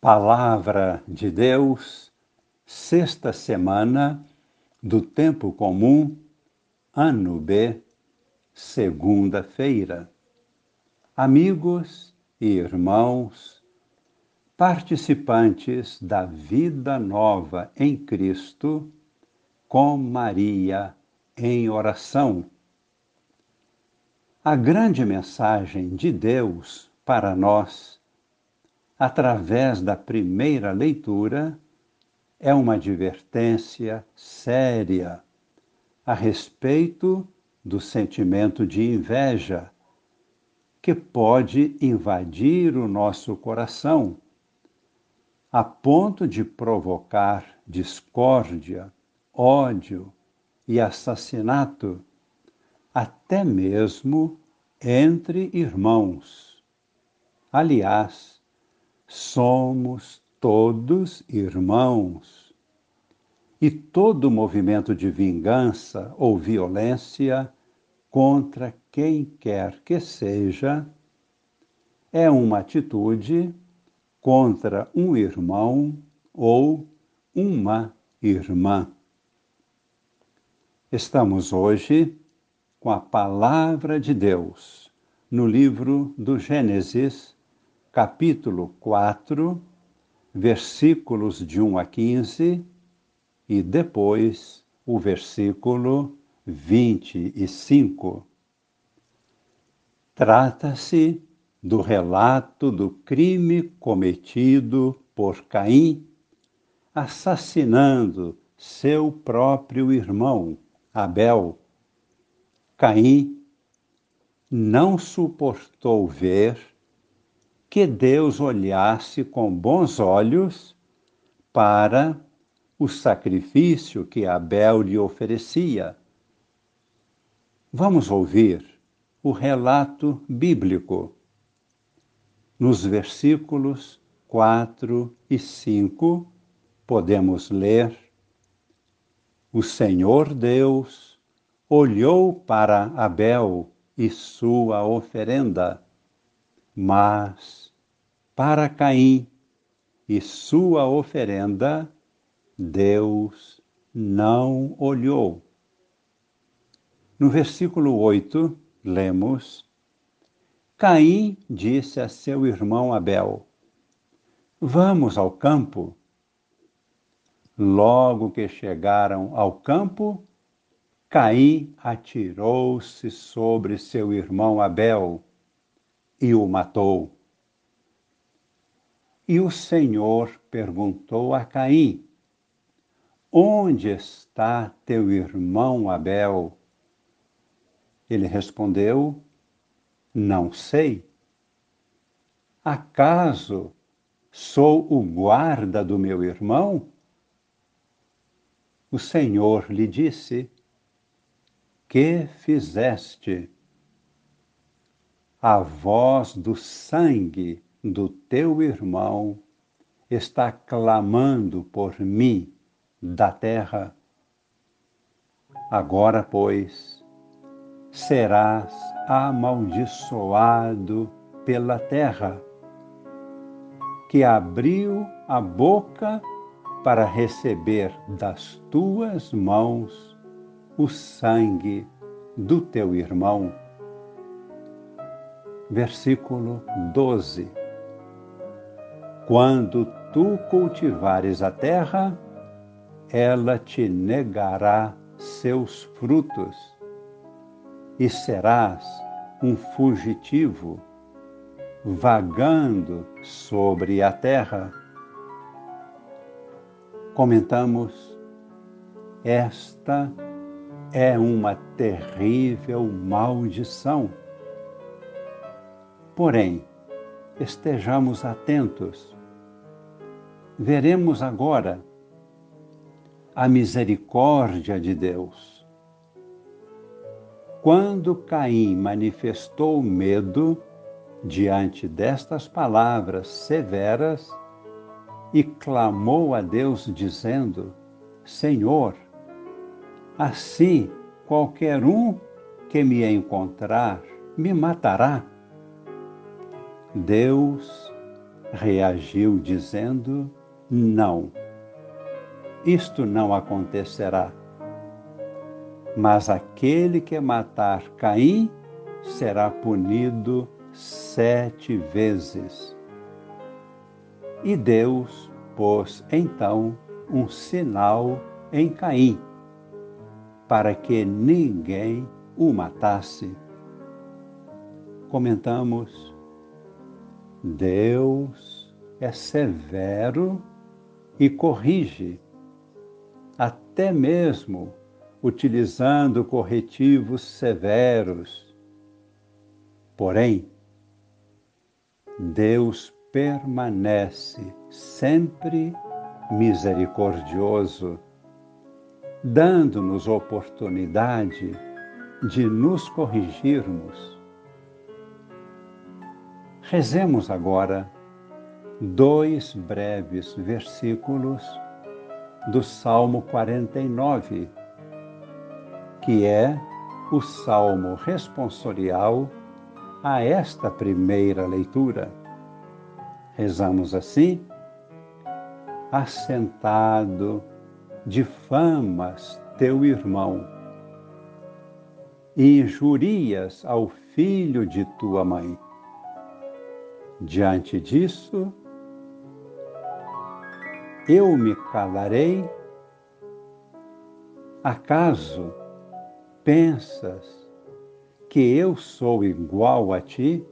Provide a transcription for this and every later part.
Palavra de Deus, sexta semana do Tempo Comum, ano B, segunda-feira. Amigos e irmãos, participantes da vida nova em Cristo, com Maria em oração. A grande mensagem de Deus para nós através da primeira leitura, é uma advertência séria a respeito do sentimento de inveja que pode invadir o nosso coração a ponto de provocar discórdia, ódio e assassinato, até mesmo entre irmãos. Aliás, somos todos irmãos. E todo movimento de vingança ou violência contra quem quer que seja é uma atitude contra um irmão ou uma irmã. Estamos hoje com a Palavra de Deus no livro do Gênesis, capítulo 4, versículos de 1 a 15 e depois o versículo 25. Trata-se do relato do crime cometido por Caim, assassinando seu próprio irmão, Abel. Caim não suportou ver que Deus olhasse com bons olhos para o sacrifício que Abel lhe oferecia. Vamos ouvir o relato bíblico. Nos versículos 4 e 5, podemos ler: O Senhor Deus olhou para Abel e sua oferenda mas para Caim e sua oferenda, Deus não olhou. No versículo 8, lemos: Caim disse a seu irmão Abel: Vamos ao campo. Logo que chegaram ao campo, Caim atirou-se sobre seu irmão Abel e o matou. E o Senhor perguntou a Caim: Onde está teu irmão Abel? Ele respondeu: Não sei. Acaso sou o guarda do meu irmão? O Senhor lhe disse: Que fizeste? A voz do sangue do teu irmão está clamando por mim da terra. Agora, pois, serás amaldiçoado pela terra, que abriu a boca para receber das tuas mãos o sangue do teu irmão versículo 12. Quando tu cultivares a terra, ela te negará seus frutos, e serás um fugitivo, vagando sobre a terra. Comentamos, esta é uma terrível maldição Porém, estejamos atentos. Veremos agora a misericórdia de Deus. Quando Caim manifestou medo diante destas palavras severas e clamou a Deus, dizendo: Senhor, assim qualquer um que me encontrar me matará. Deus reagiu dizendo: Não, isto não acontecerá. Mas aquele que matar Caim será punido sete vezes. E Deus pôs então um sinal em Caim, para que ninguém o matasse. Comentamos, Deus é severo e corrige, até mesmo utilizando corretivos severos. Porém, Deus permanece sempre misericordioso, dando-nos oportunidade de nos corrigirmos. Rezemos agora dois breves versículos do Salmo 49, que é o salmo responsorial a esta primeira leitura. Rezamos assim: Assentado difamas teu irmão e injurias ao filho de tua mãe. Diante disso, eu me calarei? Acaso pensas que eu sou igual a ti?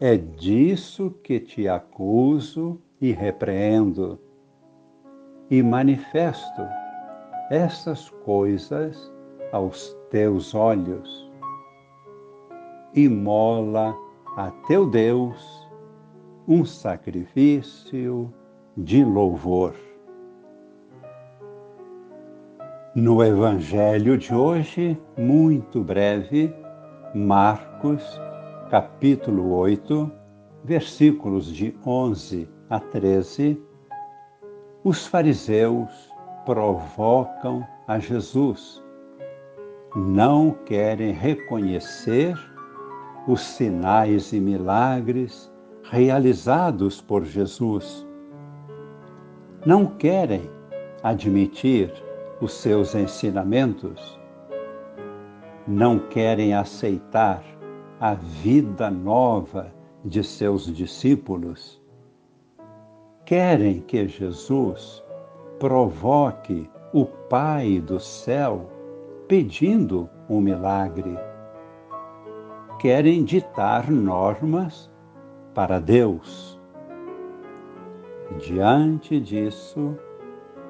É disso que te acuso e repreendo, e manifesto essas coisas aos teus olhos. Imola a teu Deus um sacrifício de louvor. No Evangelho de hoje, muito breve, Marcos, capítulo 8, versículos de 11 a 13, os fariseus provocam a Jesus. Não querem reconhecer os sinais e milagres realizados por Jesus. Não querem admitir os seus ensinamentos. Não querem aceitar a vida nova de seus discípulos. Querem que Jesus provoque o Pai do céu pedindo um milagre. Querem ditar normas para Deus. Diante disso,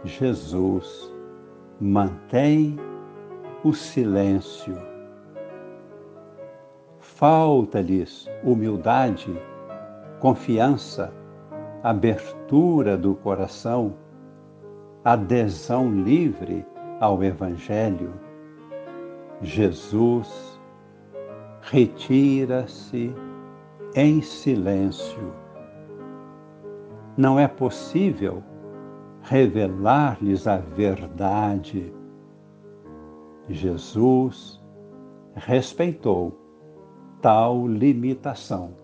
Jesus mantém o silêncio. Falta-lhes humildade, confiança, abertura do coração, adesão livre ao Evangelho. Jesus retira-se em silêncio. Não é possível revelar-lhes a verdade. Jesus respeitou tal limitação.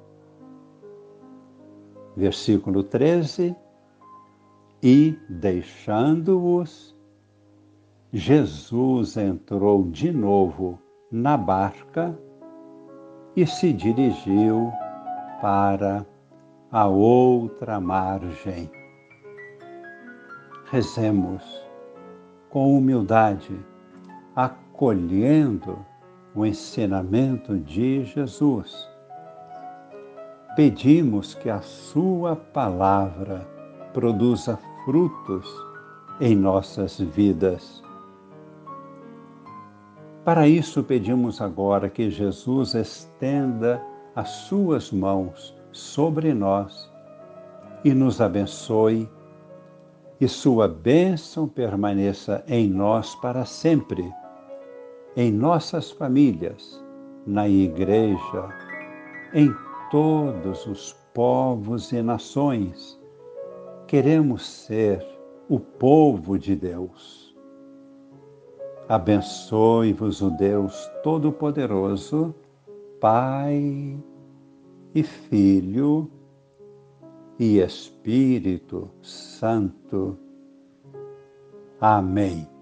Versículo 13: E deixando-os, Jesus entrou de novo na barca e se dirigiu para a outra margem. Rezemos com humildade, acolhendo o ensinamento de Jesus. Pedimos que a Sua palavra produza frutos em nossas vidas. Para isso, pedimos agora que Jesus estenda as suas mãos sobre nós e nos abençoe, e sua bênção permaneça em nós para sempre, em nossas famílias, na igreja, em todos os povos e nações. Queremos ser o povo de Deus. Abençoe-vos o Deus Todo-Poderoso, Pai e Filho e Espírito Santo. Amém.